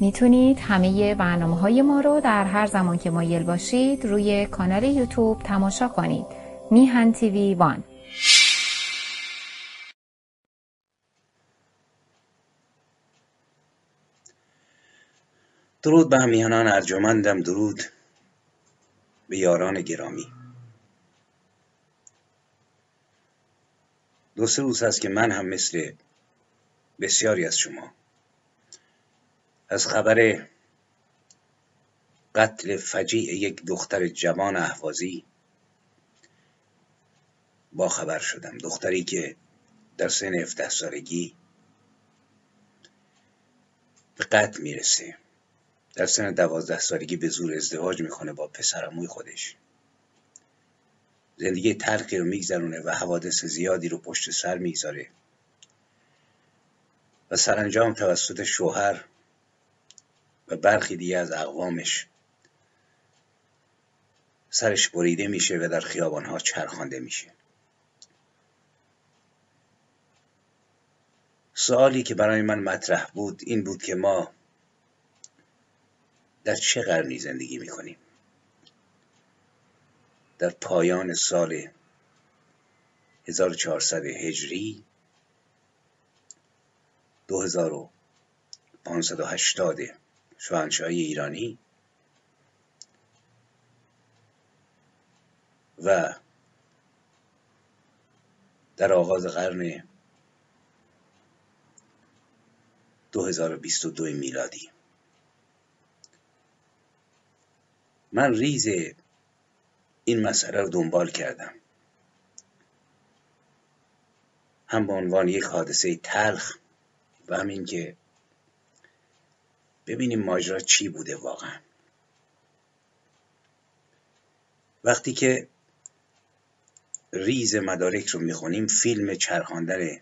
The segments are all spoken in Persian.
می‌تونید همه برنامه های ما رو در هر زمان که مایل باشید روی کانال یوتیوب تماشا کنید. میهن تیوی وان. درود به همیهنان ارجمندم. درود به یاران گرامی. دو سه روز هست که من هم مثل بسیاری از شما از خبر قتل فجیع یک دختر جوان احوازی با خبر شدم. دختری که در سن 17 سالگی به قتل می‌رسه. در سن دوازده سالگی به زور ازدواج می‌کنه با پسرموی خودش. زندگی تلخی رو میگذرونه و حوادث زیادی رو پشت سر می‌گذاره. و سرانجام توسط شوهر و برخی دیگه از اقوامش سرش بریده میشه و در خیابانها چرخانده میشه. سوالی که برای من مطرح بود این بود که ما در چه قرنی زندگی می‌کنیم؟ در پایان سال 1400 هجری 2580 شاهنشاهی ایرانی و در آغاز قرن 2022 میلادی. من ریز این مسئله رو دنبال کردم. هم به عنوان یک حادثه تلخ و همین که ببینیم ماجرا چی بوده واقعا. وقتی که ریز مدارک رو می‌خونیم فیلم چرخاندن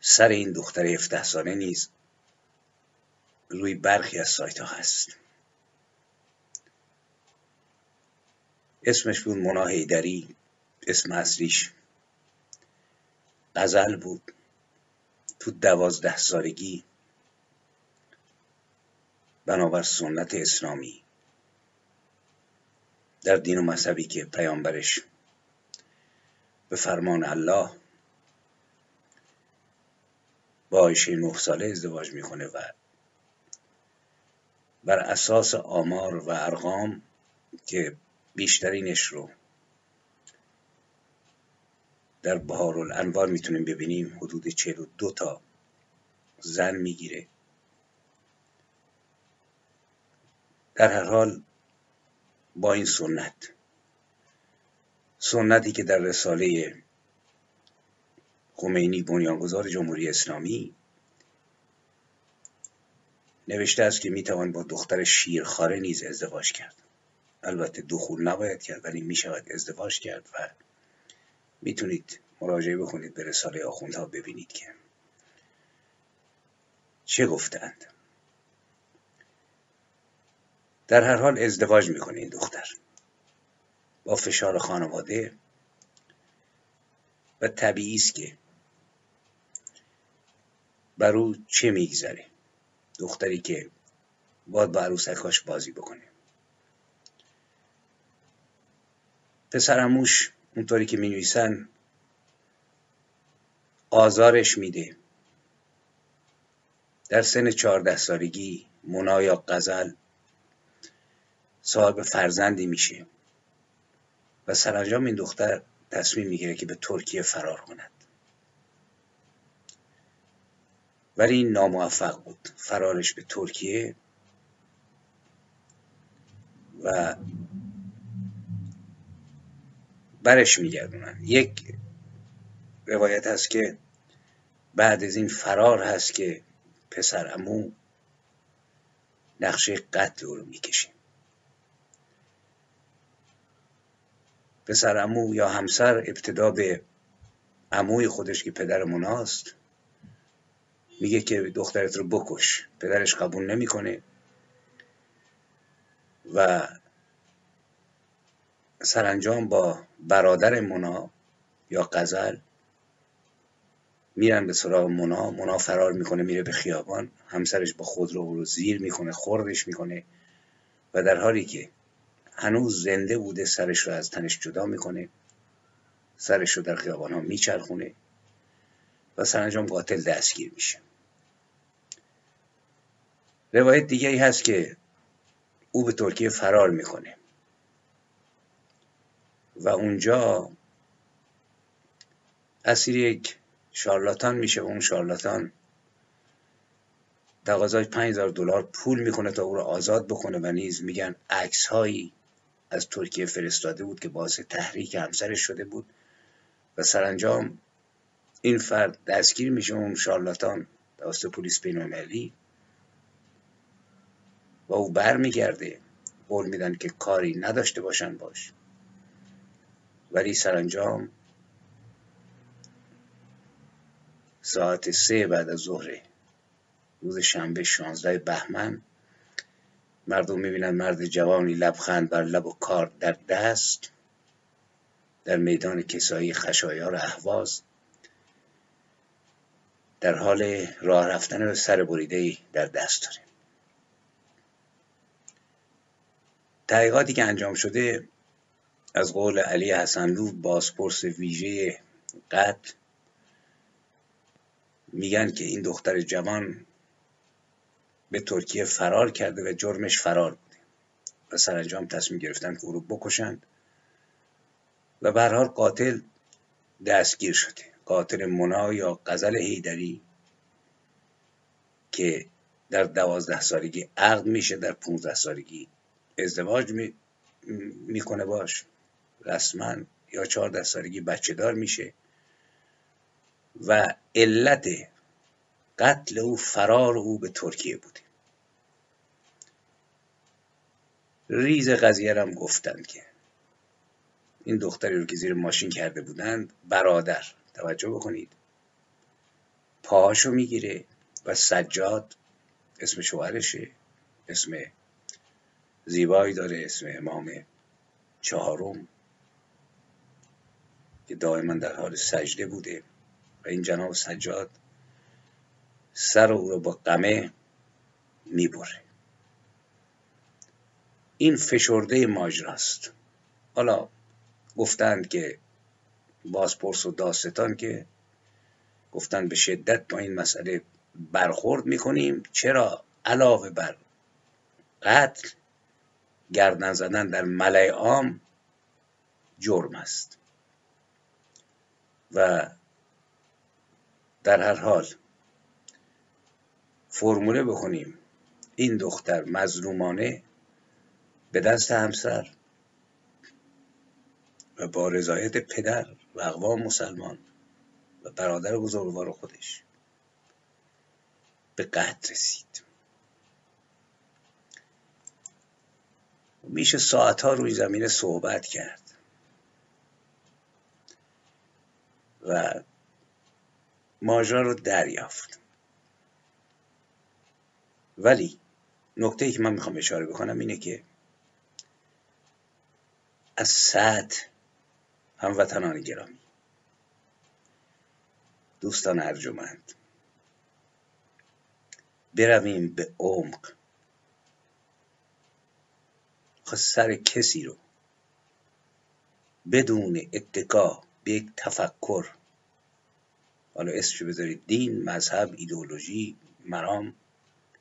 سر این دختر 17 ساله نیز روی برخی از سایت ها هست. اسمش بود مونا هیدری اسم اصلیش غزل بود. تو دوازده سالگی بنابر سنت اسلامی. در دین و مذهبی که پیامبرش به فرمان الله با عایشه نه ساله ازدواج می‌کنه و بر اساس آمار و ارقام که بیشترینش رو در بهار الانوار می‌تونیم ببینیم حدود چهل و دو تا زن می‌گیره. در هر حال با این سنت سنتی که در رساله خمینی بنیانگذار جمهوری اسلامی نوشته است که می‌توان با دختر شیرخواره نیز ازدواج کرد. البته دخول نباید کرد ولی می شود ازدواج کرد و می‌تونید مراجعه بکنید به رساله آخوندها ببینید که چه گفتند در هر حال ازدواج می‌کنه این دختر. با فشار خانواده. و طبیعی است که بر او چه میگذره؟ دختری که باید با عروسکاش بازی بکنه. پسرموش اونطوری که می نویسن آزارش میده. در سن چهارده سالگی مونا یا قزل صاحب فرزندی میشه و سرانجام این دختر تصمیم می‌گیره که به ترکیه فرار کند. ولی این ناموفق بود. فرارش به ترکیه و برش میگردونن. یک روایت هست که بعد از این فرار هست که پسر امو نقشه قتل رو می‌کشیم. پسر امو یا همسر ابتدا به اموی خودش که پدر مناست میگه که دخترت رو بکش. پدرش قبول نمی‌کنه. و سرانجام با برادر منا یا قزل میرن به سراغ مونا. مونا فرار می‌کنه میره به خیابان. همسرش با خودرو رو زیر می‌کنه خوردش می‌کنه. و در حالی که هنوز زنده بوده سرش رو از تنش جدا می‌کنه. سرش رو در خیابان ها میچرخونه و سرانجام قاتل دستگیر میشه. روایت دیگه ای هست که او به ترکیه فرار می‌کنه. و اونجا اسیر یک شارلاتان میشه و اون شارلاتان تقاضای 5000 دلار پول می‌کنه تا او رو آزاد بکنه و نیز میگن عکس هایی از ترکیه فرستاده بود که باعث تحریک همسرش شده بود و سرانجام این فرد دستگیر میشه اون شارلاتان توسط پلیس بینالمللی و او برمیگرده. قول میدن که کاری نداشته باشن باش. ولی سرانجام ساعت سه بعد از ظهر روز شنبه شانزده بهمن مردم می‌بینن مرد جوانی لبخند بر لب و کار در دست در میدان کسایی خشایار اهواز. در حال راه رفتن به سر بریده در دست داره تحقیقاتی که انجام شده از قول علی حسنلو بازپرس ویژه قتل میگن که این دختر جوان به ترکیه فرار کرده و جرمش فرار بوده. و سرانجام تصمیم گرفتن که او رو بکشند. و به قاتل دستگیر شده. قاتل مونا یا غزل هیدری که در دوازده سالگی عقد میشه در پونزده سالگی ازدواج می... می‌کنه باش. رسما یا چهارده سالگی بچه دار میشه. و علت قتل او فرار او به ترکیه بوده ریز قضیه هم گفتند که این دختری رو که زیر ماشین کرده بودند برادر. توجه بکنید. پاهاشو می‌گیره و سجاد اسم شوهرشه اسم زیبایی داره اسم امام چهارم که دائما در حال سجده بوده. و این جناب سجاد سر او رو با قمه می‌بره. این فشرده ماجراست. حالا گفتند که بازپرس و داستان که گفتند به شدت با این مسئله برخورد می‌کنیم. چرا؟ علاوه بر قتل گردن زدن در ملع عام جرم است. و در هر حال فرموله بکنیم این دختر مظلومانه به دست همسر و با رضایت پدر و اقوام مسلمان و برادر بزرگوار خودش به قتل رسید. میشه ساعتها روی زمینه صحبت کرد. و ماجرا رو دریافت. ولی نکته ای که من می‌خوام اشاره بکنم اینه که از صد هموطنان گرامی دوستان ارجمند برویم به عمق. سر کسی رو بدون اتکا به یک تفکر حالا اسمشو بذارید دین مذهب ایدئولوژی مرام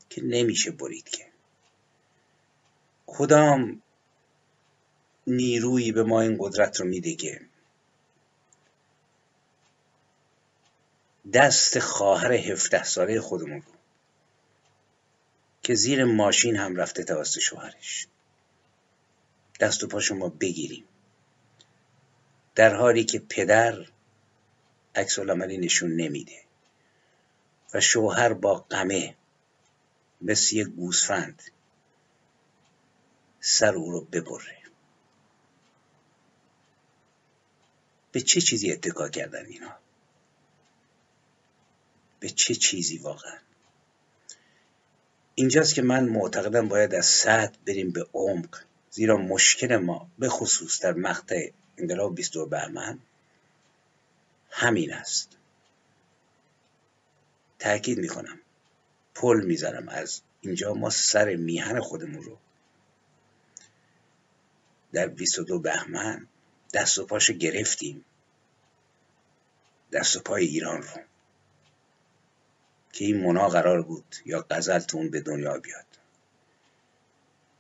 که نمیشه برید که. کدام نیرویی به ما این قدرت رو میده که دست خواهر هفته ساله خودمون رو که زیر ماشین هم رفته توسط شوهرش. دست و پاشو ما بگیریم. در حالی که پدر عکس نشون نمیده و شوهر با قمه مثل یک گوسفند سر او رو ببره. به چه چیزی اتکا کردن اینا؟ به چه چیزی واقعا؟ اینجاست که من معتقدم باید از سطح بریم به عمق زیرا مشکل ما به خصوص در مقطع انقلاب 22 بهمن همین است. تاکید می‌کنم. پل می‌زنم. از اینجا ما سر میهن خودمون رو. در 22 بهمن دست و پاشو گرفتیم. دست و پای ایران رو. که این منا قرار بود یا غزل تو اون به دنیا بیاد.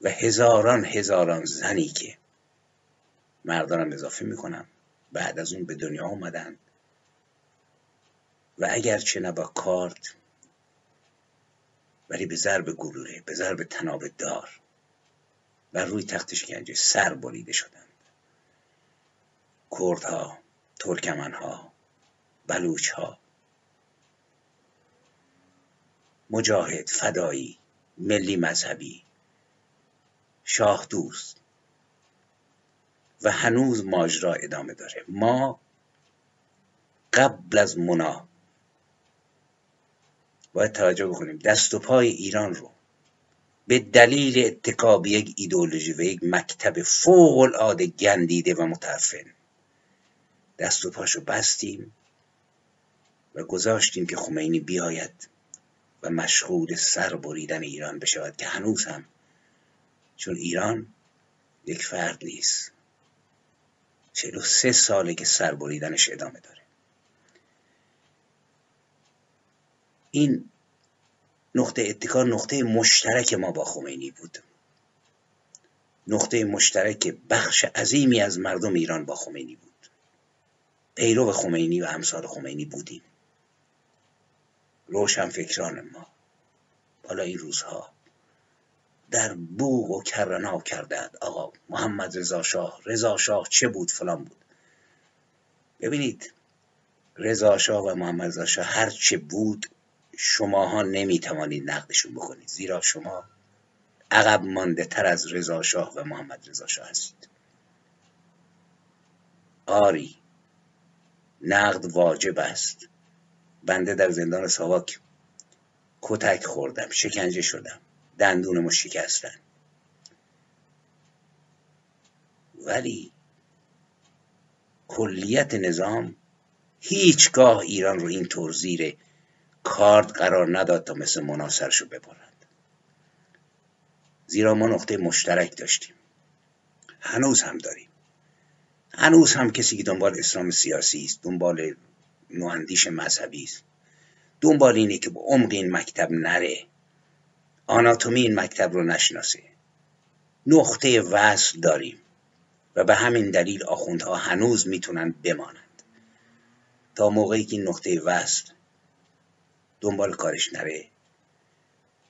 و هزاران هزاران زنی که مردانم اضافه می‌کنم بعد از اون به دنیا آمدن. و اگر چه نه با کارت ولی به ضرب گلوله به ضرب تناب دار. و روی تخت شکنجه سر بریده شدند. کردها ترکمنها بلوچها. مجاهد فدایی ملی مذهبی شاه دوست. و هنوز ماجرا ادامه داره. ما قبل از منا باید توجه بکنیم. دست و پای ایران رو به دلیل اتکاب یک ایدولوژی و یک مکتب فوق العاده گندیده و متعفن دست و پاشو بستیم و گذاشتیم که خمینی بیاید و مشغول سر بریدن ایران بشود که هنوز هم چون ایران یک فرد نیست. چلو سه ساله که سر بریدنش ادامه داره. این نقطه اتکار نقطه مشترک ما با خمینی بود. نقطه مشترک بخش عظیمی از مردم ایران با خمینی بود. پیرو خمینی و امثال خمینی بودیم. روشن فکران ما. حالا این روزها در بوغ و کرنا کردند. آقا محمد رضا شاه رضا شاه چه بود؟ فلان بود. ببینید رضا شاه و محمد رضا شاه هر چه بود شماها نمی‌توانید نقدشون بکنید. زیرا شما عقب مانده تر از رضا شاه و محمد رضا شاه هستید. آری نقد واجب است. بنده در زندان ساواک کتک خوردم شکنجه شدم. دندونمو شکستن. ولی کلیت نظام هیچگاه ایران رو این زیر کارد قرار نداد تا مثل مناصرشو ببرند زیرا ما نقطه مشترک داشتیم. هنوز هم داریم. هنوز هم کسی که دنبال اسلام سیاسی است دنبال نواندیش مذهبی است. دنبال اینه که به عمق این مکتب نره. آناتومی این مکتب رو نشناسه. نقطه وصل داریم و به همین دلیل آخوندها هنوز می‌تونن بمانند. تا موقعی که این نقطه وصل دنبال کارش نره.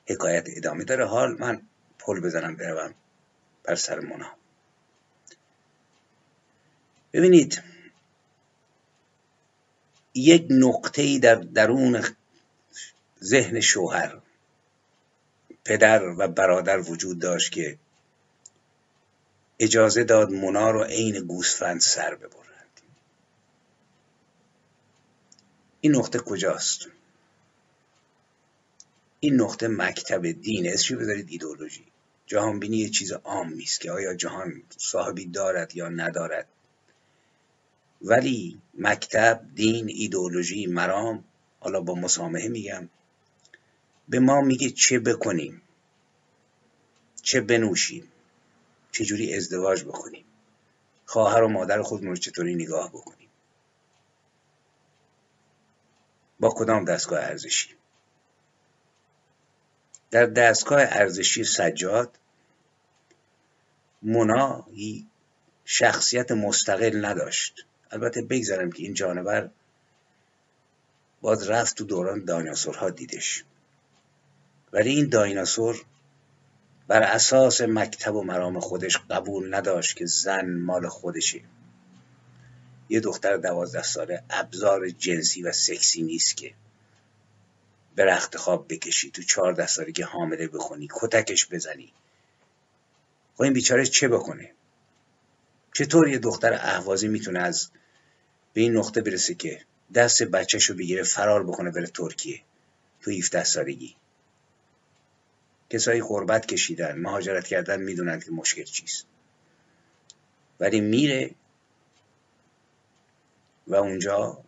حکایت ادامه داره. حال من پل بزنم بروم بر سر منا ببینید یک نقطه در درون ذهن شوهر پدر و برادر وجود داشت که اجازه داد مونا رو عین گوسفند سر ببرند. این نقطه کجاست؟ این نقطه مکتب دین اسمش بذارید؟ ایدولوژی جهان بینی یه چیز عام نیست که آیا جهان صاحبی دارد یا ندارد. ولی مکتب دین ایدولوژی مرام حالا با مسامحه میگم به ما میگه چه بکنیم چه بنوشیم چجوری ازدواج بکنیم خواهر و مادر خودمون رو چطوری نگاه بکنیم. با کدام دستگاه ارزشی در دستگاه ارزشی سجاد مونا شخصیت مستقل نداشت. البته بگذارم که این جانور باز رفت تو دوران دایناسورها دیدش. ولی این دایناسور بر اساس مکتب و مرام خودش قبول نداشت که زن مال خودشه. یه دختر دوازده ساله ابزار جنسی و سکسی نیست که. به رخت خواب بکشی. تو چهارده که حامله بخونی. کتکش بزنی. خب این بیچاره چه بکنه؟ چطور یه دختر اهوازی می‌تونه از به این نقطه برسه که دست بچهش رو بگیره فرار بکنه بره ترکیه؟ تو 17 سالگی کسایی غربت کشیدن مهاجرت کردن می‌دونن که مشکل چیست. ولی میره و اونجا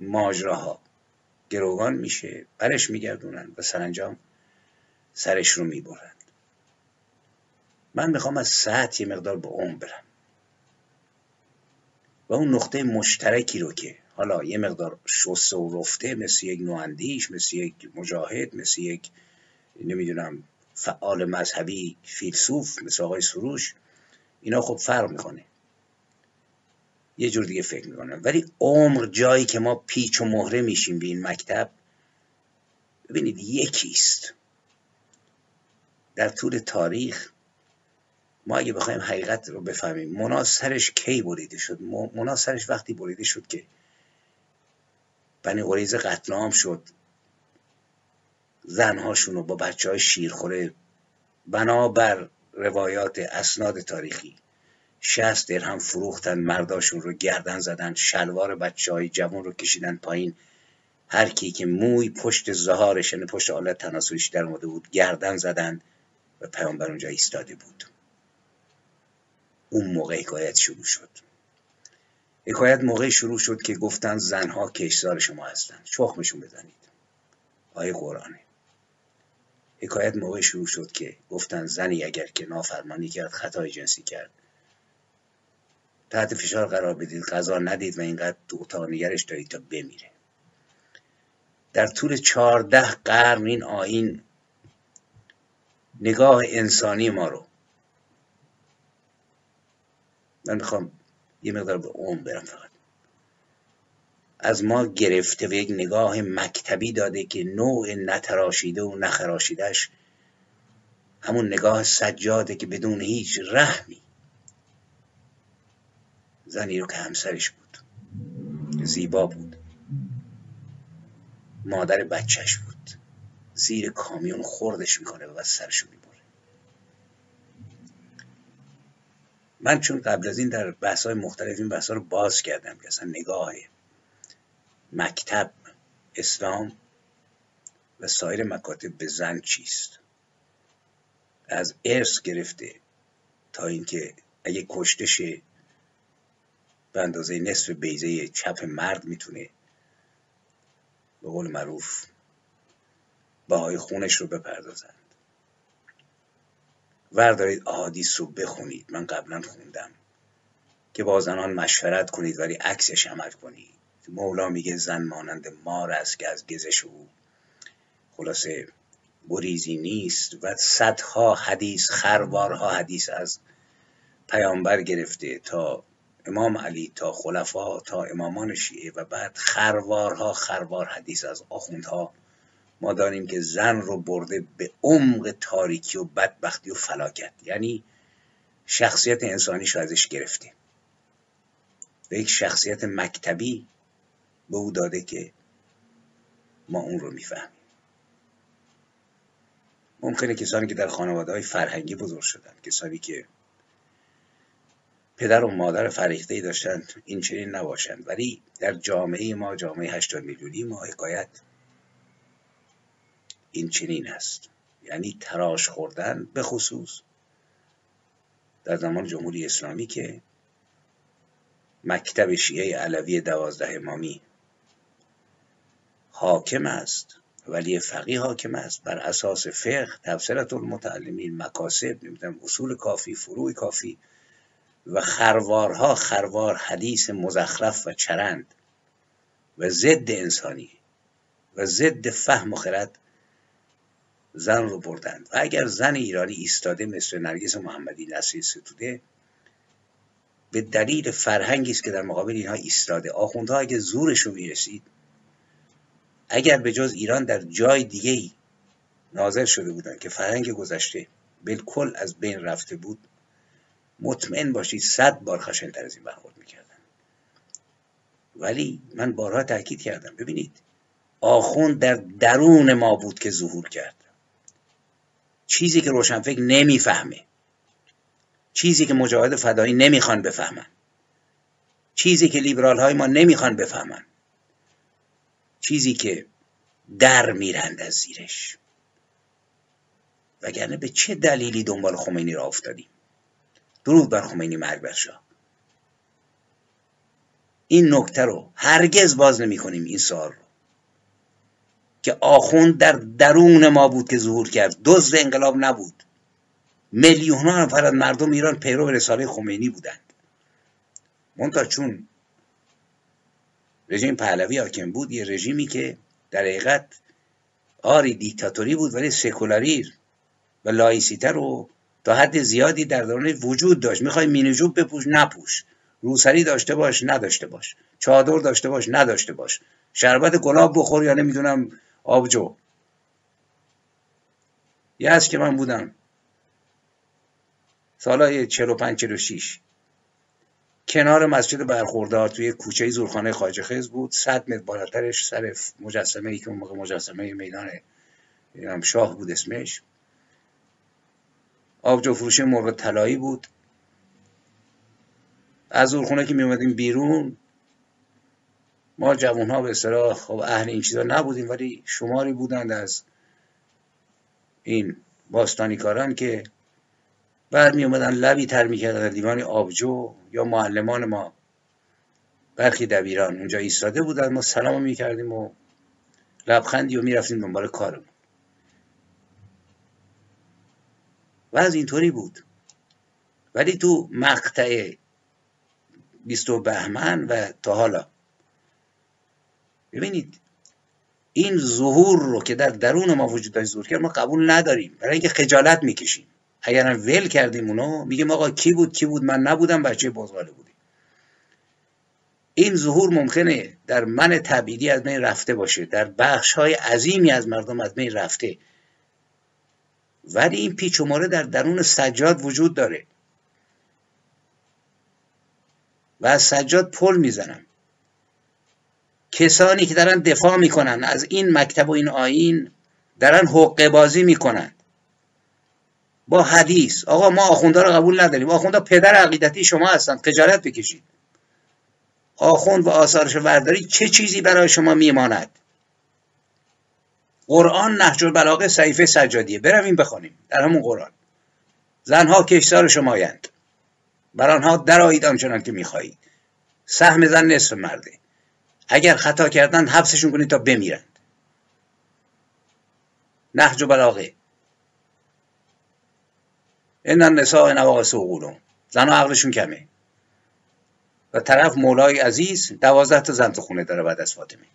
ماجراها. گروگان میشه برش میگردونن و سرانجام سرش رو می‌برند من می‌خوام از ساعت یه مقدار به عمر برم. و اون نقطه مشترکی رو که حالا یه مقدار شسته و رفته مثل یک نواندیش مثل یک مجاهد مثل یک نمی‌دونم فعال مذهبی فیلسوف مثل آقای سروش اینا خب فرق می‌کنه. یه جور دیگه فکر می‌کنم. ولی عمر جایی که ما پیچ و مهره میشیم به این مکتب ببینید یکیست. در طول تاریخ ما اگه بخوایم حقیقت رو بفهمیم مونا سرش کی بریده شد؟ مونا سرش وقتی بریده شد که بنی قریز قتل عام شد زنهاشون رو با بچه های شیرخوره بنابر روایات اسناد تاریخی شست درهم فروختن مرداشون رو گردن زدن شلوار بچه های جوان رو کشیدن پایین. هر کی که موی پشت زهارش یعنی پشت آلت تناسلیش در اومده بود گردن زدن و پیامبر اونجا ایستاده بود. اون موقع حکایت شروع شد. حکایت موقع شروع شد که گفتن زنها کشزار شما هستن. شخمشون بزنید. آیه قرآنه. حکایت موقع شروع شد که گفتن زنی اگر که نافرمانی کرد خطای جنسی کرد. تحت فشار قرار بدید غذا ندید و اینقدر تو اتاق نگرش دارید تا بمیره. در طول چهارده قرن این آین نگاه انسانی ما رو من می‌خوام یه مقدار به عمر برم فقط. از ما گرفته و یک نگاه مکتبی داده که نوع نتراشیده و نخراشیدش همون نگاه سجاده که بدون هیچ رحمی زنی رو که همسرش بود. زیبا بود. مادر بچهش بود. زیر کامیون خوردش می‌کنه و سرشو می‌بره. من چون قبل از این در بحث های مختلف این بحث رو باز کردم که اصلا نگاه مکتب اسلام و سایر مکاتب به زن چیست؟ از ارث گرفته تا اینکه اگه کشته شه به اندازه نصف بیزه چپ مرد می‌تونه به قول معروف باهای خونش رو بپردازند. وردارید احادیث رو بخونید. من قبلا خوندم که با زنان مشورت کنید ولی عکسش عمل کنید. مولا میگه زن مانند مار است که از گزش او خلاصه گریزی نیست و صدها حدیث خروارها حدیث از پیامبر گرفته تا امام علی تا خلفا تا امامان شیعه و بعد خروارها خروار حدیث از آخوندها. ما داریم که زن رو برده به عمق تاریکی و بدبختی و فلاکت. یعنی شخصیت انسانیش رو ازش گرفته به یک شخصیت مکتبی به او داده که ما اون رو می‌فهمیم. ممکنه کسانی که در خانواده های فرهنگی بزرگ شدن کسانی که پدر و مادر فریخته ای داشتن این چنین نباشند. ولی در جامعه ما جامعه 80 میلیونی ما حکایت این چنین است. یعنی تراش خوردن به خصوص در زمان جمهوری اسلامی که مکتب شیعه علوی دوازده امامی حاکم است. ولی فقیه حاکم است. بر اساس فقه تفسیرت المتعلمین مکاسب نمی‌دونم اصول کافی فروع کافی و خروارها خروار حدیث مزخرف و چرند و ضد انسانی و ضد فهم و خرد زن رو بردند. و اگر زن ایرانی ایستاده مثل نرگس محمدی نصری ستوده به دلیل فرهنگی است که در مقابل اینها ایستاده. آخوندها اگه رو می‌رسید اگر به جز ایران در جای دیگه نازل شده بودند که فرهنگ گذشته بالکل از بین رفته بود مطمئن باشید صد بار خشنتر از این برخورد می‌کردن. ولی من بارها تاکید کردم. ببینید آخوند در درون ما بود که ظهور کرد. چیزی که روشنفکر نمی‌فهمه. چیزی که مجاهد فدایی نمی‌خوان بفهمن. چیزی که لیبرال های ما نمی‌خوان بفهمن. چیزی که در میرند از زیرش. وگرنه به چه دلیلی دنبال خمینی را افتادیم؟ درود بر خمینی مرگ شاه. این نکته رو هرگز باز نمی کنیم این سال رو. که آخوند در درون ما بود که ظهور کرد. دزد انقلاب نبود. میلیون ها نفر از مردم ایران پیرو رساله خمینی بودند. منتها چون رژیم پهلوی حاکم بود یه رژیمی که در حقیقت آری دیکتاتوری بود ولی سکولاریر و لایسیته رو تا حد زیادی در درون وجود داشت. می‌خوای مینیجوب بپوش نپوش. روسری داشته باش نداشته باش. چادر داشته باش نداشته باش. شربت گلاب بخور یا نمی‌دونم آبجو یه هست که من بودم. سالهای 45 46 کنار مسجد برخوردار توی کوچه زورخانه خواجه خز بود. صد متر بالاترش سر مجسمه ای که اون موقع مجسمه میدان شاه بود اسمش. آبجو فروش مرغ طلایی بود. از زورخونه که میومدیم بیرون ما جوان ها به اصطلاح خب اهل این چیزا نبودیم ولی شماری بودند از این باستانی کاران که می اومدن لبی تر می‌کردن در دیوان آبجو یا معلمان ما. برخی دبیران اونجا ایستاده بودن ما سلام می‌کردیم و لبخندی و می‌رفتیم دنبال کارمون. و از اینطوری بود. ولی تو مقطع بیستو بهمن و تا حالا. ببینید این ظهور رو که در درون ما وجود داشت ظهور کرد ما قبول نداریم. برای اینکه خجالت می‌کشیم. اگر ول کردیم اونو میگیم آقا کی بود کی بود من نبودم بچه بزغاله بودیم. این ظهور ممکنه در من تبعیدی از من رفته باشه در بخش های عظیمی از مردم از من رفته. ولی این پیچ و در درون سجاد وجود داره. و از سجاد پل می‌زنم کسانی که دارن دفاع می‌کنن از این مکتب و این آین دارن حقه بازی می‌کنن. با حدیث آقا ما آخونده رو قبول نداریم. آخونده پدر عقیدتی شما هستند خجالت بکشید. آخوند و آثارش ورداری چه چیزی برای شما میماند؟ قرآن نهج البلاغه صحیفه سجادیه. برویم بخوانیم در همون قرآن. زنها کشتار شمایند بر آنها درآیید آنچنان که می‌خواهید. سهم زن نصف مرده. اگر خطا کردن حبسشون کنید تا بمیرند. نهج و بلاغه. این النساء نواقص عقولهم. زن عقلشون کمه. و طرف مولای عزیز دوازده تا زن تو خونه داره بعد از فاطمه.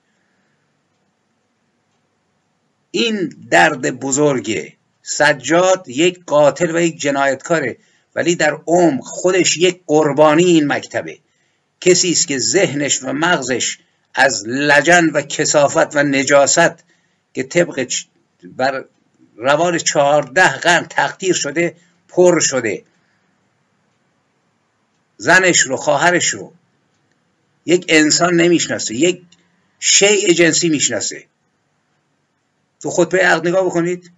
این درد بزرگه. سجاد یک قاتل و یک جنایتکاره ولی در عمق خودش یک قربانی این مکتبه. کسی است که ذهنش و مغزش از لجن و کسافت و نجاست که طبق بر روان چهارده قرن تقدیر شده پر شده. زنش رو خواهرش رو یک انسان نمی‌شناسه یک شیء جنسی می‌شناسه. تو خطبه عقد نگاه بکنید.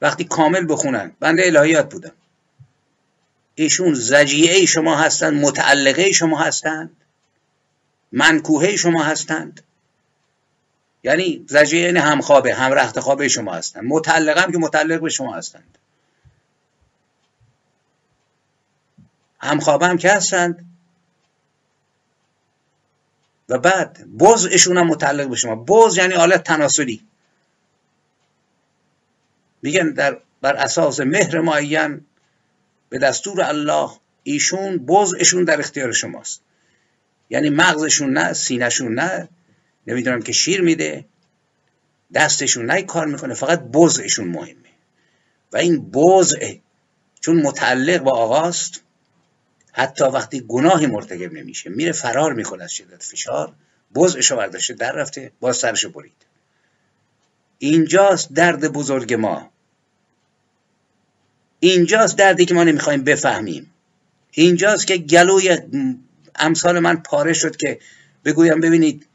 وقتی کامل بخونن. بنده الهیات بودم. ایشون زجیه شما هستند متعلقه شما هستند منکوهه شما هستند. یعنی زجیه یعنی همخوابه هم رخت خوابه شما هستند. متعلقه هم که متعلق به شما هستند. همخوابه هم که هستند. و بعد بزشون هم متعلق به شما. بز یعنی آلت تناسلی. میگن در بر اساس مهر معین به دستور الله ایشون بزشون در اختیار شماست. یعنی مغزشون نه سینهشون نه نمی‌دونم که شیر میده دستشون نه کار می‌کنه فقط بزشون مهمه. و این بزع چون متعلق با آقاست حتی وقتی گناهی مرتکب نمیشه. میره فرار می‌کنه از شدت فشار. بزعشو برداشته در رفته باز سرشو برید. اینجاست درد بزرگ ما. اینجاست دردی که ما نمی‌خوایم بفهمیم. اینجاست که گلوی امثال من پاره شد که بگویم ببینید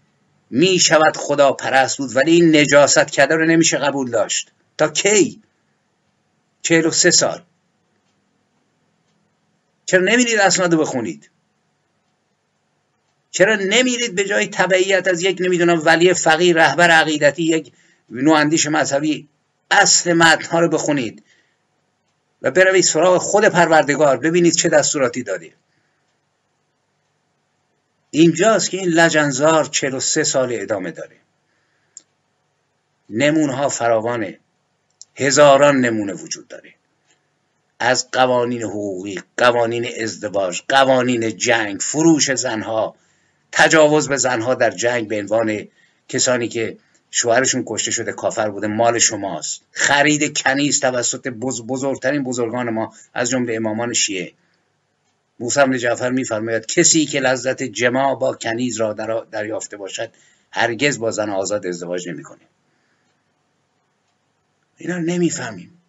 می شود خدا پرست بود ولی این نجاست کرده رو نمیشه قبول داشت. تا کی؟ چهل و سه سال. چرا نمیرید اسناد بخونید؟ چرا نمیرید به جای تبعیت از یک نمی‌دونم ولی فقیر رهبر عقیدتی یک نواندیش مذهبی اصل متنها رو بخونید و بروید سراغ خود پروردگار ببینید چه دستوراتی داده اینجاست که این لجنزار 43 سال ادامه داره. نمونه ها فراوانه. هزاران نمونه وجود داره. از قوانین حقوقی قوانین ازدواج قوانین جنگ فروش زنها تجاوز به زنها در جنگ به عنوان کسانی که شوهرشون کشته شده کافر بوده مال شماست. خرید کنیز توسط بزرگترین بزرگان ما از جمله امامان شیعه. موسی بن جعفر میفرماید کسی که لذت جما با کنیز را دریافته باشد هرگز با زن آزاد ازدواج نمی‌کنه. اینا نمی‌فهمیم.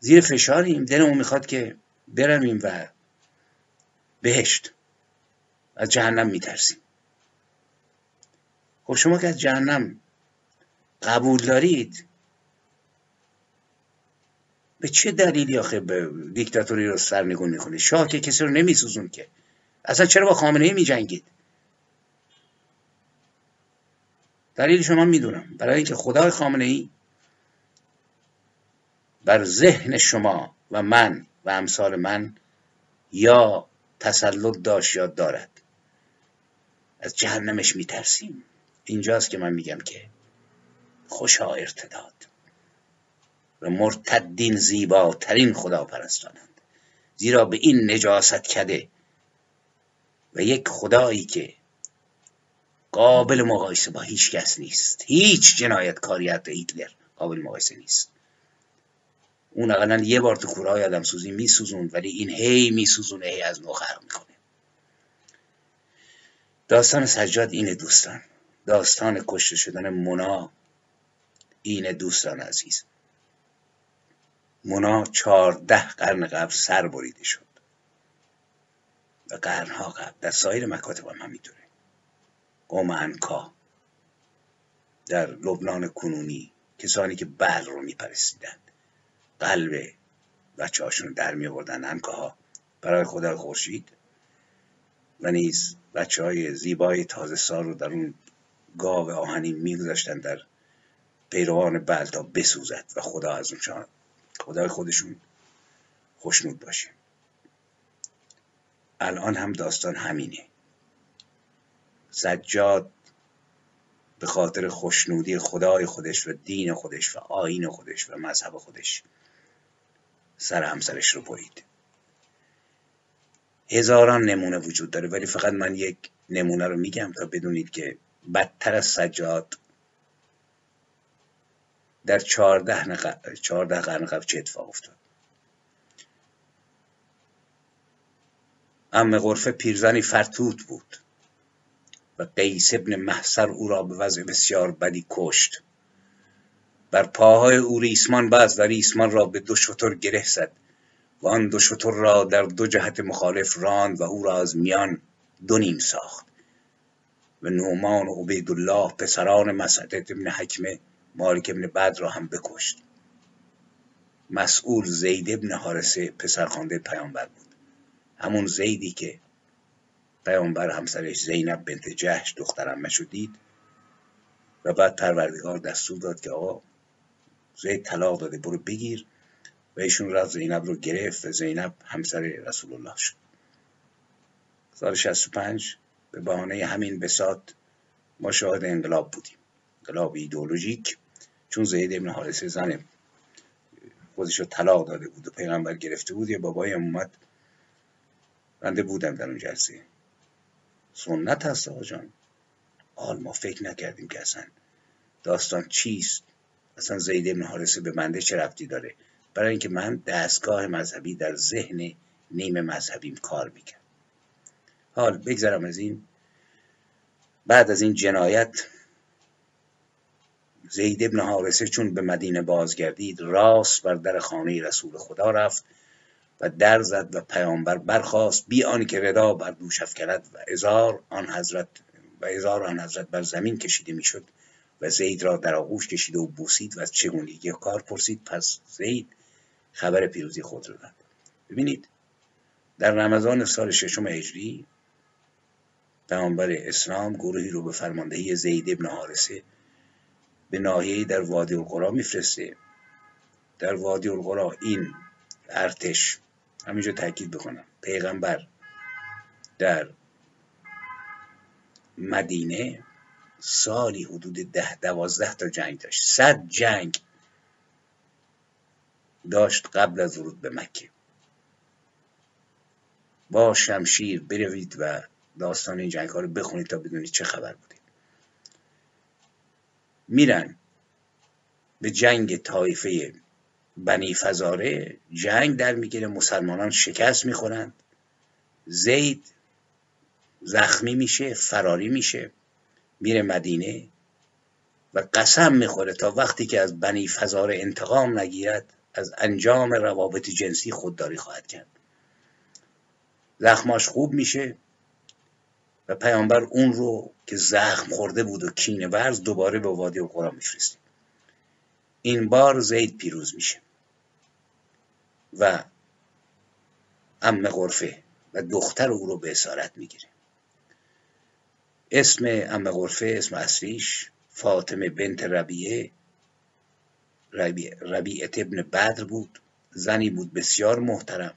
زیر فشاریم دلمون می‌خواد که برویم و بهشت از جهنم میترسیم. خب شما که از جهنم قبول دارید به چه دلیلی آخه به دیکتاتوری رو سرنگون می‌کنید؟ شاه که کسی رو نمیسوزون که. اصلا چرا با خامنه ای میجنگید؟ دلیل شما می‌دونم. برای اینکه خدای خامنه ای بر ذهن شما و من و امثال من یا تسلط داشت یا دارد. از جهنمش میترسیم. اینجاست که من میگم که خوشا ارتداد. و مرتدین زیباترین خدا پرستانند زیرا به این نجاست کده و یک خدایی که قابل مقایسه با هیچ کس نیست. هیچ جنایتکاری حتی هیتلر قابل مقایسه نیست. اون اقلا یه بار تو کورهای آدم سوزی میسوزون ولی این هی میسوزونه هی از نو خلق می‌کنه. داستان سجاد اینه دوستان. داستان کشته شدن مونا اینه دوستان عزیز. مونا چهارده قرن قبل سر بریده شد. و قرنها قبل. در سایر مکاتب هم همینطوره. قوم انکا. در لبنان کنونی. کسانی که بل رو میپرستیدند قلب بچه هاشون در می آوردن انکاها برای خدا خورشید. و نیز بچه های زیبای تازه سال رو در اون گاو آهنی میگذاشتن در پیروان بل تا بسوزد و خدا از اونشان خدای خودشون خوشنود باشه الان هم داستان همینه. سجاد به خاطر خوشنودی خدای خودش و دین خودش و آین خودش و مذهب خودش سر همسرش رو برید. هزاران نمونه وجود داره ولی فقط من یک نمونه رو میگم تا بدونید که بدتر از سجاد در چهارده, نق... چهارده قرن قبل چه اتفاق افتاد؟ ام غرفه پیرزنی فرتوت بود و قیس ابن محسر او را به وضع بسیار بدی کشت. بر پاهای او ریسمان باز و ریسمان را به دو شتر گره زد و آن دو شتر را در دو جهت مخالف راند و او را از میان دو نیم ساخت و نومان و عبیدالله پسران مسعدت ابن حکمه مالک ابن بد را هم بکشت. مسئول زید ابن حارسه پسرخوانده پیامبر بود. همون زیدی که پیامبر همسرش زینب بنت جهش دخترم شدید و بعد پروردگار دستور داد که آقا زید طلاق داده. برو بگیر. و ایشون را زینب رو گرفت و زینب همسر رسول الله شد. سال 65 به بهانه همین بسات ما شاهد انقلاب بودیم. انقلاب ایدولوژیک چون زید ابن حارثه زن خودش رو طلاق داده بود و پیغمبر گرفته بود یه بابای اومد. بنده بودم در اون جلسه. سنت هست آقا جان. حال ما فکر نکردیم که اصلا داستان چیست؟ اصلا زید ابن حارثه به بنده چه رفتی داره؟ برای اینکه من دستگاه مذهبی در ذهن نیم مذهبیم کار می‌کرد حال بگذرم از این. بعد از این جنایت زید ابن حارسه چون به مدینه بازگردید راست بر در خانه رسول خدا رفت و در زد و پیامبر برخاست بی آن که ردا بر دوش افکند و ازار آن حضرت و ازار آن حضرت بر زمین کشیده می‌شد. و زید را در آغوش کشیده و بوسید و از چگونگی کار پرسید پس زید خبر پیروزی خود را داد. ببینید در رمضان سال ششم هجری پیامبر اسلام گروهی رو به فرماندهی زید ابن حارسه به ناحیه در وادی القرا میفرسته. در وادی القرا این ارتش همینجا تاکید بکنم پیغمبر در مدینه سالی حدود ده دوازده تا جنگ داشت. صد جنگ داشت قبل از ورود به مکه. با شمشیر بروید و داستان این جنگ ها رو بخونید تا بدونید چه خبر بوده میرن به جنگ طایفه بنی فزاره. جنگ در می‌گیره مسلمانان شکست می‌خورند. زید زخمی میشه فراری میشه. میره مدینه و قسم می‌خوره تا وقتی که از بنی فزاره انتقام نگیرد از انجام روابط جنسی خودداری خواهد کرد. زخماش خوب میشه و پیامبر اون رو که زخم خورده بود و کینه ورز دوباره به وادی القرا میفرسته این بار زید پیروز میشه و ام غرفه و دختر او رو به اسارت می‌گیره. اسم ام غرفه اسم اصلیش فاطمه بنت ربیعه. ربیعت ابن بدر بود. زنی بود بسیار محترم.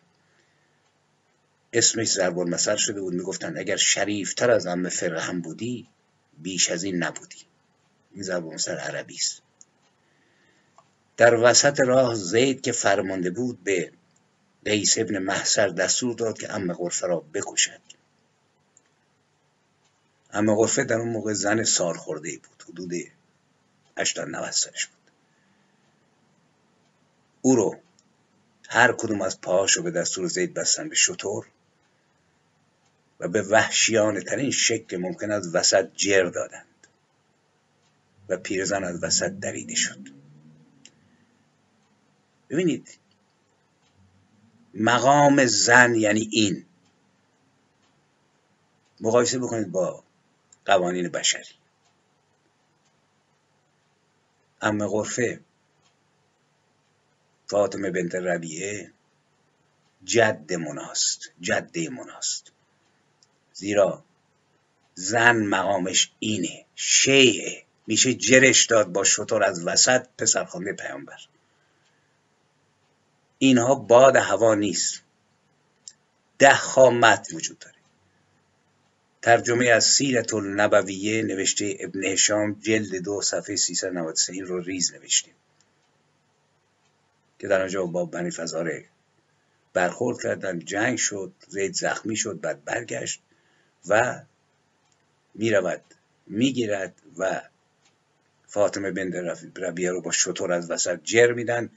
اسمش ضرب المثل شده بود. می‌گفتن اگر شریفتر از ام فره هم بودی بیش از این نبودی. این ضرب المثل عربی است. در وسط راه زید که فرمانده بود به قیس ابن محسر دستور داد که ام غرفه را بکشد. ام غرفه در اون موقع زن سال خورده بود. حدود 80 90 سالش بود. او رو هر کدوم از پاهاشو به دستور زید بستن به شطور و به وحشیانه ترین شکل ممکن از وسط جر دادند و پیرزن از وسط دریده شد. ببینید مقام زن یعنی این. مقایسه بکنید با قوانین بشری. ام غرفه فاطمه بنت ربیعه جد مناست جده مناست. زیرا زن مقامش اینه شیعه. میشه جرش داد با شطور از وسط پسرخوانده پیامبر. اینها باد هوا نیست. ده خامت وجود داره. ترجمه از سیرت النبویه نوشته ابن هشام جلد دو صفحه 393 این رو ریز نوشتیم. که در آنجا با بنی فزاره برخورد کردن جنگ شد زید زخمی شد بعد برگشت و می‌رود می‌گیرد و فاطمه بنت ربیه رو با شطور از وسط جر میدن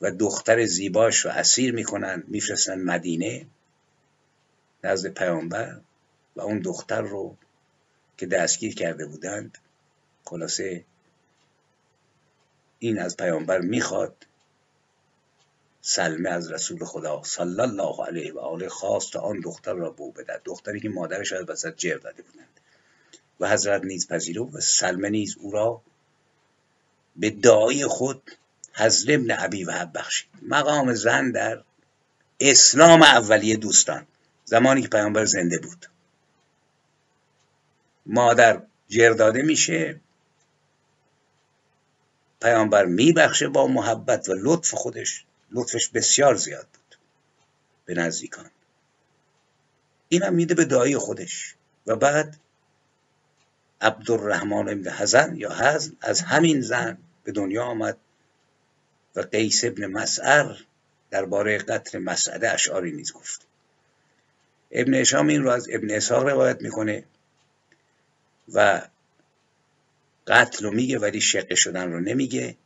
و دختر زیباش رو اسیر می‌کنن میفرستن مدینه. نزد پیامبر و اون دختر رو که دستگیر کرده بودند خلاصه این از پیامبر می‌خواد سلمه از رسول خدا صلی الله علیه و آله خواست آن دختر را بو بدهد. دختری که مادرش از وسط جر داده بودند. و حضرت نیز پذیرو و سلمه نیز او را به دعای خود حضر ابن عبی و بخشید. مقام زن در اسلام اولیه دوستان زمانی که پیامبر زنده بود. مادر جرداده میشه پیامبر میبخشه با محبت و لطف خودش. لطفش بسیار زیاد بود به نزدیکان. اینم میده به دایی خودش. و بعد عبدالرحمن ابن حزن یا حزن از همین زن به دنیا آمد و قیس ابن مسعر درباره قتل مسعده اشعاری نیز گفت. ابن اشام این رو از ابن اسحاق روایت می‌کنه. و قتل رو میگه ولی شقه شدن رو نمیگه.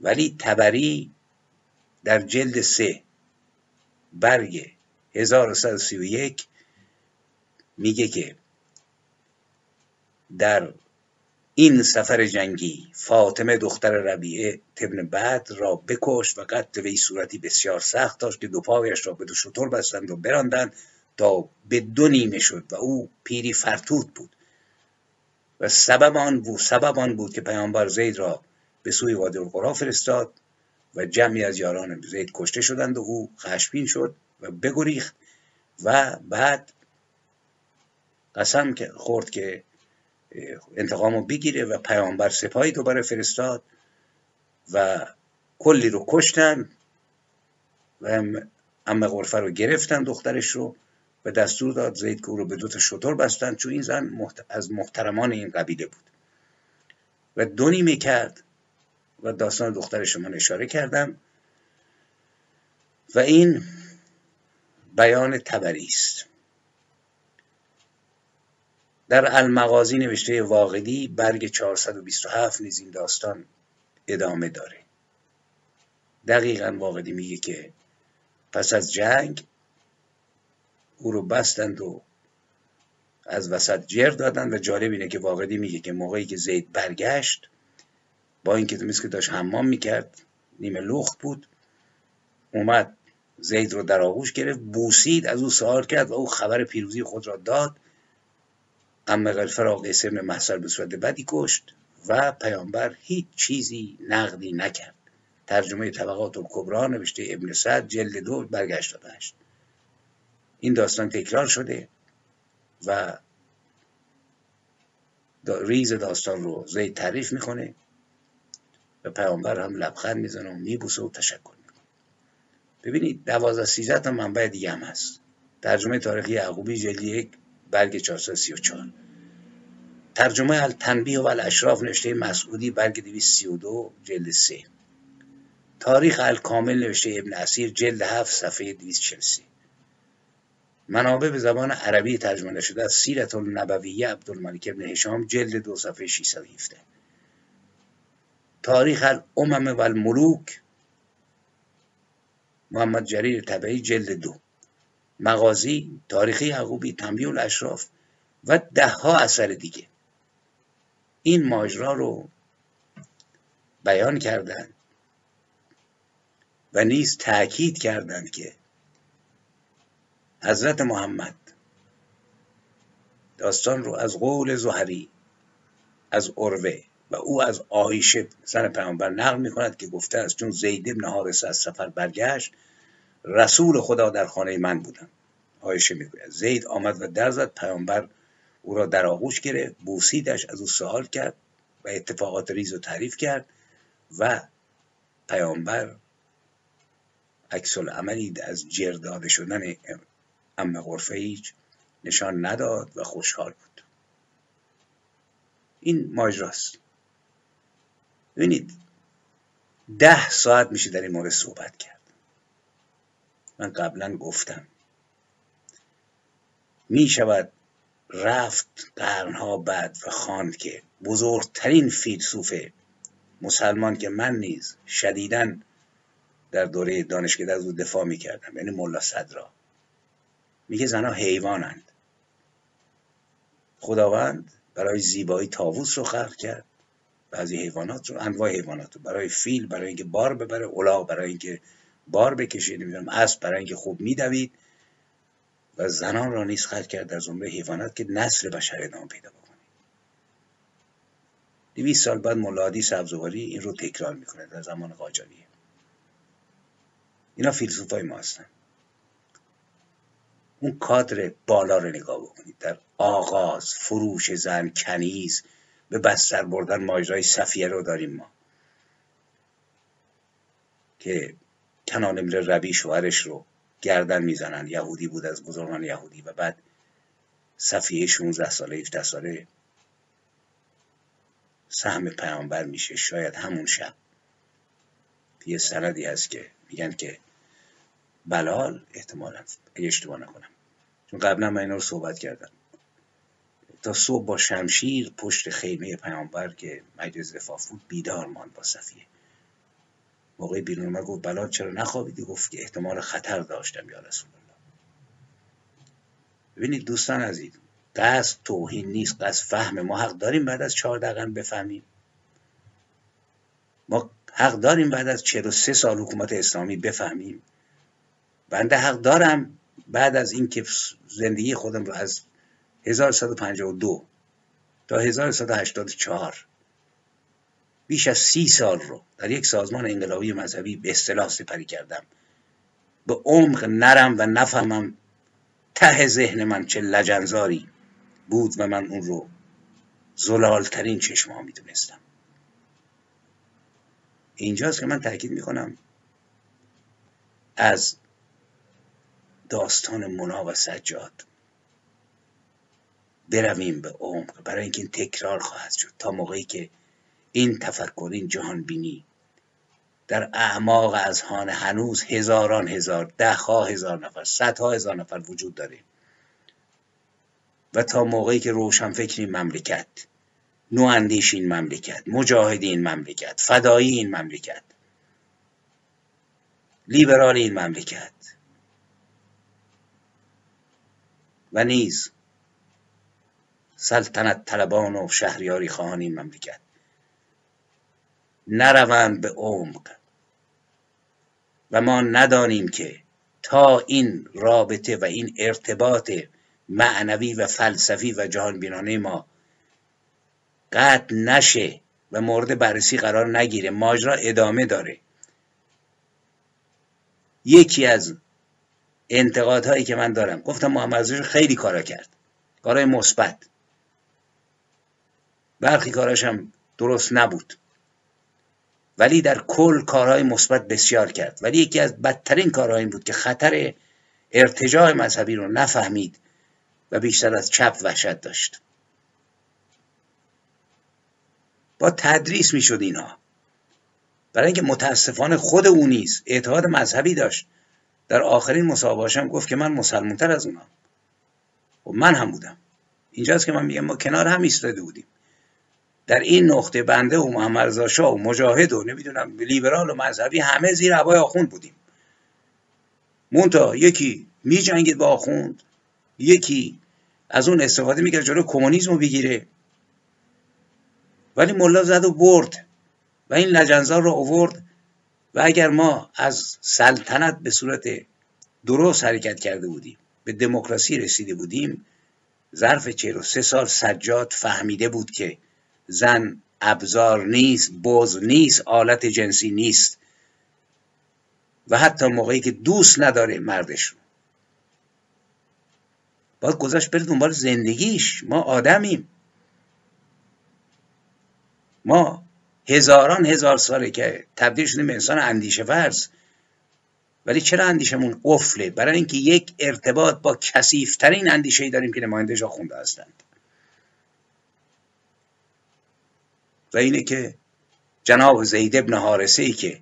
ولی تبری در جلد سه برگ 1131 میگه که در این سفر جنگی فاطمه دختر ربیعه تبن بعد را بکشت و قتل وی صورتی بسیار سخت داشت که دو پایش را به دو شطور بستند و براندند تا به دو نیمه شد و او پیری فرتوت بود. و سبب آن بود سبب آن بود که پیامبر زید را به سوی وادی القرا فرستاد و جمعی از یاران زید کشته شدند و او خشمگین شد و بگریخت و بعد قسم خورد که انتقام رو بگیره و پیامبر سپاهی دوباره فرستاد و کلی رو کشتن و ام غرفه رو گرفتن دخترش رو. و دستور داد زید که رو به دو تا شطور بستن چون این زن از محترمان این قبیله بود. و دو نیمه کرد و داستان دختر شما اشاره کردم. و این بیان تبری است. در المغازی نوشته واقعی برگ 427 نیز این داستان ادامه داره. دقیقا واقعی میگه که پس از جنگ او رو بستند و از وسط جر دادن و جالب اینه که واقعی میگه که موقعی که زید برگشت با اینکه مثل که داشت حمام می‌کرد نیمه لخت بود اومد زید رو در آغوش گرفت بوسید از او سوال کرد و او خبر پیروزی خود را داد. اما غلفر آقای ابن محصر به صورت بدی کشت و پیامبر هیچ چیزی نقدی نکرد. ترجمه طبقات الکبرا نوشته ابن سعد جلد دو برگشت بهشت این داستان تکرار شده و ریز داستان رو زید تعریف می‌کنه و پیامبر هم لبخند می‌زنه و میبوسه و تشکر می‌کنه. ببینید دوازده سیزده تا منبع دیگه هم هست. ترجمه تاریخی یعقوبی جلد یک برگ 434 ترجمه التنبیه و الاشراف نوشته مسعودی برگ 232 جلد 3 تاریخ الکامل نوشته ابن اسیر جلد 7 صفحه 243 منابع به زبان عربی ترجمه شده از سیرت النبویه عبدالملک ابن هشام جلد دو صفحه 617 تاریخ الامم و الملوک محمد جریر طبعی جلد دو. مغازی تاریخی یعقوبی تنبیه الاشراف و ده ها اثر دیگه. این ماجرا رو بیان کردند و نیز تاکید کردند که حضرت محمد. داستان رو از قول زهری از عروه و او از آیشه زن پیامبر نقل می کند که گفته است چون زید ابن حارس از سفر برگشت رسول خدا در خانه من بودم. آیشه می‌گوید زید آمد و در زد پیامبر او را در آغوش گرفت بوسیدش از او سوال کرد و اتفاقات ریز و تعریف کرد و پیامبر عکس عملی از جرداده شدن ام هیچ نشان نداد و خوشحال بود. این ماجراست ببینید ده ساعت میشه در این مورد صحبت کرد. من قبلا گفتم می شود رفت قرنها بعد و خواند که بزرگترین فیلسوف مسلمان که من نیز شدیدن در دوره دانشکده از او دفاع می‌کردم یعنی ملا صدرا. میگه زنها حیوانند. خداوند برای زیبایی تاووس رو خلق کرد. بعضی حیوانات رو انواع حیوانات رو. برای فیل برای اینکه بار ببره. الاغ برای اینکه بار بکشه. نمی‌دونم اسب برای اینکه خوب میدوید. و زنان را نیز خلق کرد در زمره حیوانات که نسل بشر ادامه پیدا بکنه. دویست سال بعد ملادی سبزواری این رو تکرار می‌کنه در زمان قاجاریه. اینا فیلسوفای ما هستن. اون کادر بالا رو نگاه بکنید. در آغاز فروش زن کنیز به بستر بردن ماجرای صفیه رو داریم ما. که کنان امر ربی شوهرش رو گردن می‌زنن. یهودی بود از بزرگان یهودی. و بعد صفیه 16 ساله 17 ساله سهم پیامبر میشه. شاید همون شب. یه سندی هست که میگن که بلال احتمالا اگه اشتباه نکنم. چون قبلا من اینا رو صحبت کردم. تا صبح با شمشیر پشت خیمه پیامبر که مجلس دفاع بود بیدار ماند با صفیه. موقع بیرون ما گفت بلال چرا نخوابیدی؟ گفت که احتمال خطر داشتم یا رسول الله. ببینید دوستان عزیز قصد توهین نیست قصد فهم. ما حق داریم بعد از چهار دقیقه بفهمیم. ما حق داریم بعد از 43 سال حکومت اسلامی بفهمیم. بنده حق دارم بعد از اینکه زندگی خودم رو از 1152 تا 1184 بیش از سی سال رو در یک سازمان انقلابی مذهبی به اصطلاح سپری کردم. به عمق نرم و نفهمم ته ذهن من چه لجنزاری بود و من اون رو زلالترین چشم ها می‌دونستم. اینجاست که من تاکید می‌کنم از داستان منا و سجاد برویم به عمق. برای اینکه این تکرار خواهد شد تا موقعی که این تفکر این جهان بینی در اعماق اذهان هنوز هزاران هزار ده ها هزار نفر صدها هزار نفر وجود داره. و تا موقعی که روشن فکر این مملکت نواندیش این مملکت مجاهدی این مملکت فدایی این مملکت لیبرال این مملکت و نیز سلطنت طلبان و شهریاری خواهان این مملکت. نروند به عمق و ما ندانیم که تا این رابطه و این ارتباط معنوی و فلسفی و جهان بینانه ما قطع نشه و مورد بررسی قرار نگیره ماجرا ادامه داره. یکی از انتقادهایی که من دارم. گفتم محمد خیلی کارا کرد. کارهای مثبت. برخی کاراش هم درست نبود. ولی در کل کارهای مثبت بسیار کرد. ولی یکی از بدترین کارها این بود که خطر ارتجاع مذهبی رو نفهمید و بیشتر از چپ وحشت داشت. با تدریس می‌شد اینها. برای اینکه متاسفانه خود او نیز اعتقاد مذهبی داشت. در آخرین مصاحبهاشم گفت که من مسلمونتر از اونم و خب من هم بودم. اینجاست که من میگم ما کنار هم ایستاده بودیم. در این نقطه بنده و محمد شاه و مجاهد و نمی‌دونم لیبرال و مذهبی همه زیر هوای آخوند بودیم. مونتا یکی می جنگید با آخوند یکی از اون استفاده می‌کرد جلو کمونیسم رو بگیره. ولی ملا زد و برد و این لجنزار رو آورد. و اگر ما از سلطنت به صورت درست حرکت کرده بودیم به دموکراسی رسیده بودیم ظرف 43 سال سجاد فهمیده بود که زن ابزار نیست بز نیست آلت جنسی نیست و حتی موقعی که دوست نداره مردش رو. باید گذاشت بره دنبال زندگیش. ما آدمیم. ما هزاران هزار ساله که تبدیل شدیم به انسان اندیشه ورز. ولی چرا اندیشمون قفله؟ برای اینکه یک ارتباط با کسیفترین اندیشه ای داریم که نماینده جا خونده هستند. و اینه که جناب زید ابن حارسه ای که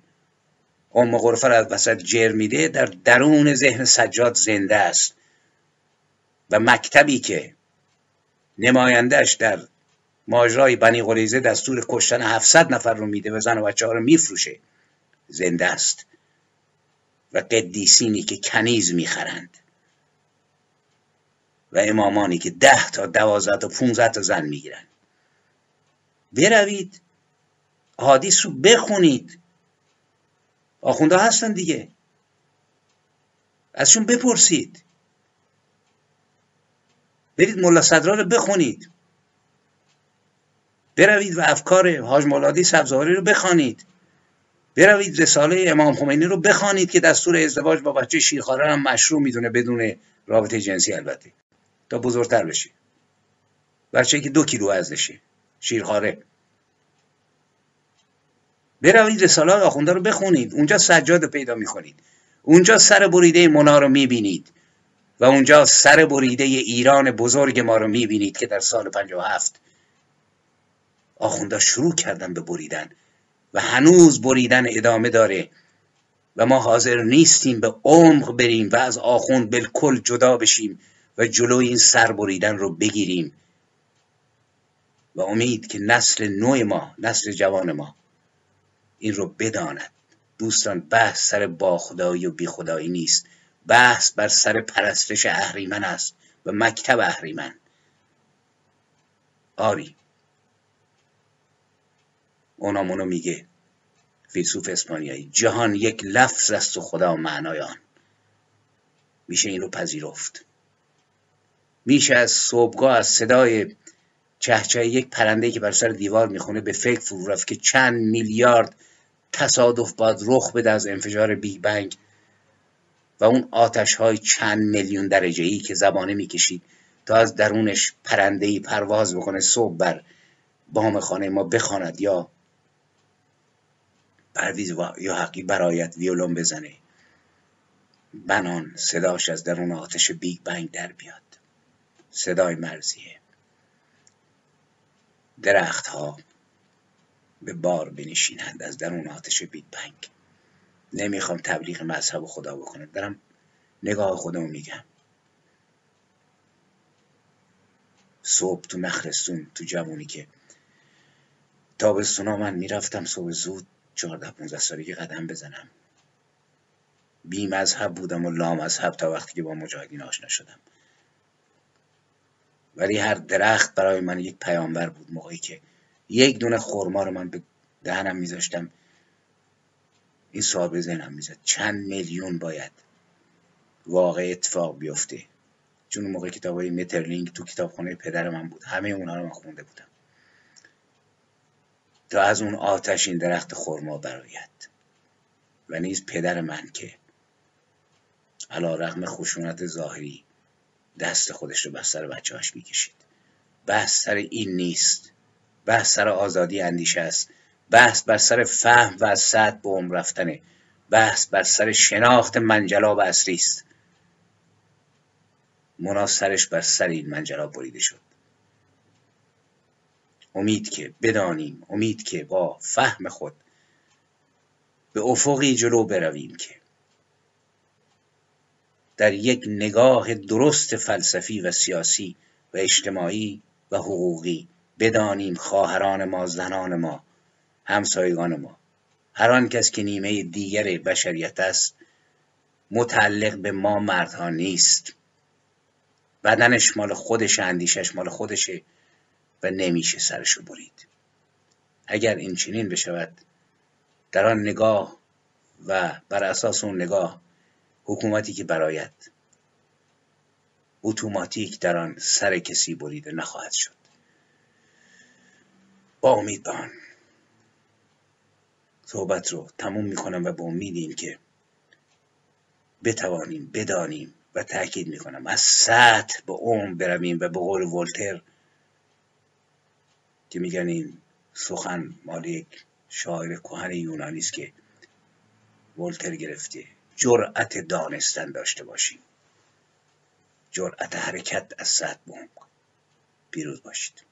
ام غرفه را از وسط جر میده در درون ذهن سجاد زنده است. و مکتبی که نمایندهش در ماجرای بنی قریزه دستور کشتن 700 نفر رو میده و زن و بچه ها رو میفروشه. زنده است. و قدیسینی که کنیز می‌خرند. و امامانی که ده تا دوازده تا پونزده تا زن می‌گیرند. بروید حادیث رو بخونید. آخونده هستن دیگه. ازشون بپرسید. برید ملا صدرا رو بخونید. بروید و افکار حاج مولادی سبزواری رو بخوانید. بروید رساله امام خمینی رو بخوانید که دستور ازدواج با بچه شیرخواره هم مشروع می‌دونه بدون رابطه جنسی البته. تا بزرگتر بشه بچه که دو کیلو وزنشه. شیرخواره. بروید رساله آخونده رو بخونید. اونجا سجاد پیدا می‌کنید. اونجا سر بریده منا رو می‌بینید. و اونجا سر بریده ایران بزرگ ما رو می‌بینید که در سال 57 آخونده شروع کردن به بریدن و هنوز بریدن ادامه داره و ما حاضر نیستیم به عمق بریم و از آخوند بالکل جدا بشیم و جلوی این سر بریدن رو بگیریم. و امید که نسل نوع ما نسل جوان ما این رو بداند. دوستان بحث سر با خدایی و بی خدایی نیست. بحث بر سر پرستش اهریمن است و مکتب اهریمن. آری اونامونو میگه. فیلسوف اسپانیایی. جهان یک لفظ است و خدا معنای آن. میشه این رو پذیرفت. میشه از صبحگاه از صدای چهچه یک پرنده که بر سر دیوار می‌خونه به فکر فرو رفت که چند میلیارد تصادف باید رخ بده از انفجار بیگ بنگ و اون آتش های چند میلیون درجه ای که زبانه می‌کشید تا از درونش پرنده ای پرواز بکنه صبح بر بام خانه ما بخواند یا پرویز یا حقی برایت ویولون بزنه. بنان صداش از درون آتش بیگ بنگ در بیاد. صدای مرضیه. درختها به بار بنشینند از درون آتش بیگ بنگ. نمی‌خوام تبلیغ مذهب خدا بکنم. دارم نگاه خودمو میگم. صبح تو نخلستون تو جوونی که تابستونا من می‌رفتم صبح زود چهارده پونزده سالگی قدم بزنم. بی مذهب بودم و لا مذهب تا وقتی که با مجاهدین آشنا شدم. ولی هر درخت برای من یک پیامبر بود موقعی که یک دونه خورما رو من به دهنم میذاشتم. این سوال به ذهنم می‌زد چند میلیون باید واقع اتفاق بیفته؟ چون موقع کتاب های مترلینگ تو کتابخانه پدر من بود. همه اونها رو من خونده بودم. تا از اون آتش این درخت خورما براید و نیز پدر من که علا رغم خشونت ظاهری دست خودش رو بر سر می‌کشید. بحث سر این نیست. بحث سر آزادی اندیشه است. بحث بر سر فهم و از سطح به عمر رفتنه بحث بر سر شناخت منجلاب اصلی است. مناصرش بر سر این منجلاب بریده شد. امید که بدانیم امید که با فهم خود به افقی جلو برویم که در یک نگاه درست فلسفی و سیاسی و اجتماعی و حقوقی بدانیم خواهران ما زنان ما همسایگان ما. هر آن کس که نیمه دیگر بشریت است متعلق به ما مردها نیست. بدنش مال خودش اندیشش مال خودشه. و نمیشه سرشو برید. اگر این چنین بشود در آن نگاه و بر اساس اون نگاه حکومتی که برایت اتوماتیک در آن سر کسی بریده نخواهد شد. با امید به آن صحبت رو تموم می‌کنم و به امید این که بتوانیم بدانیم و تاکید می‌کنم. از سطح به عمر برویم و به قول ولتر که میگن این سخن مال یک شاعر کهن یونانی است که ولتر گرفته. جرأت دانستن داشته باشیم. جرأت حرکت از سطح پیروز باشید.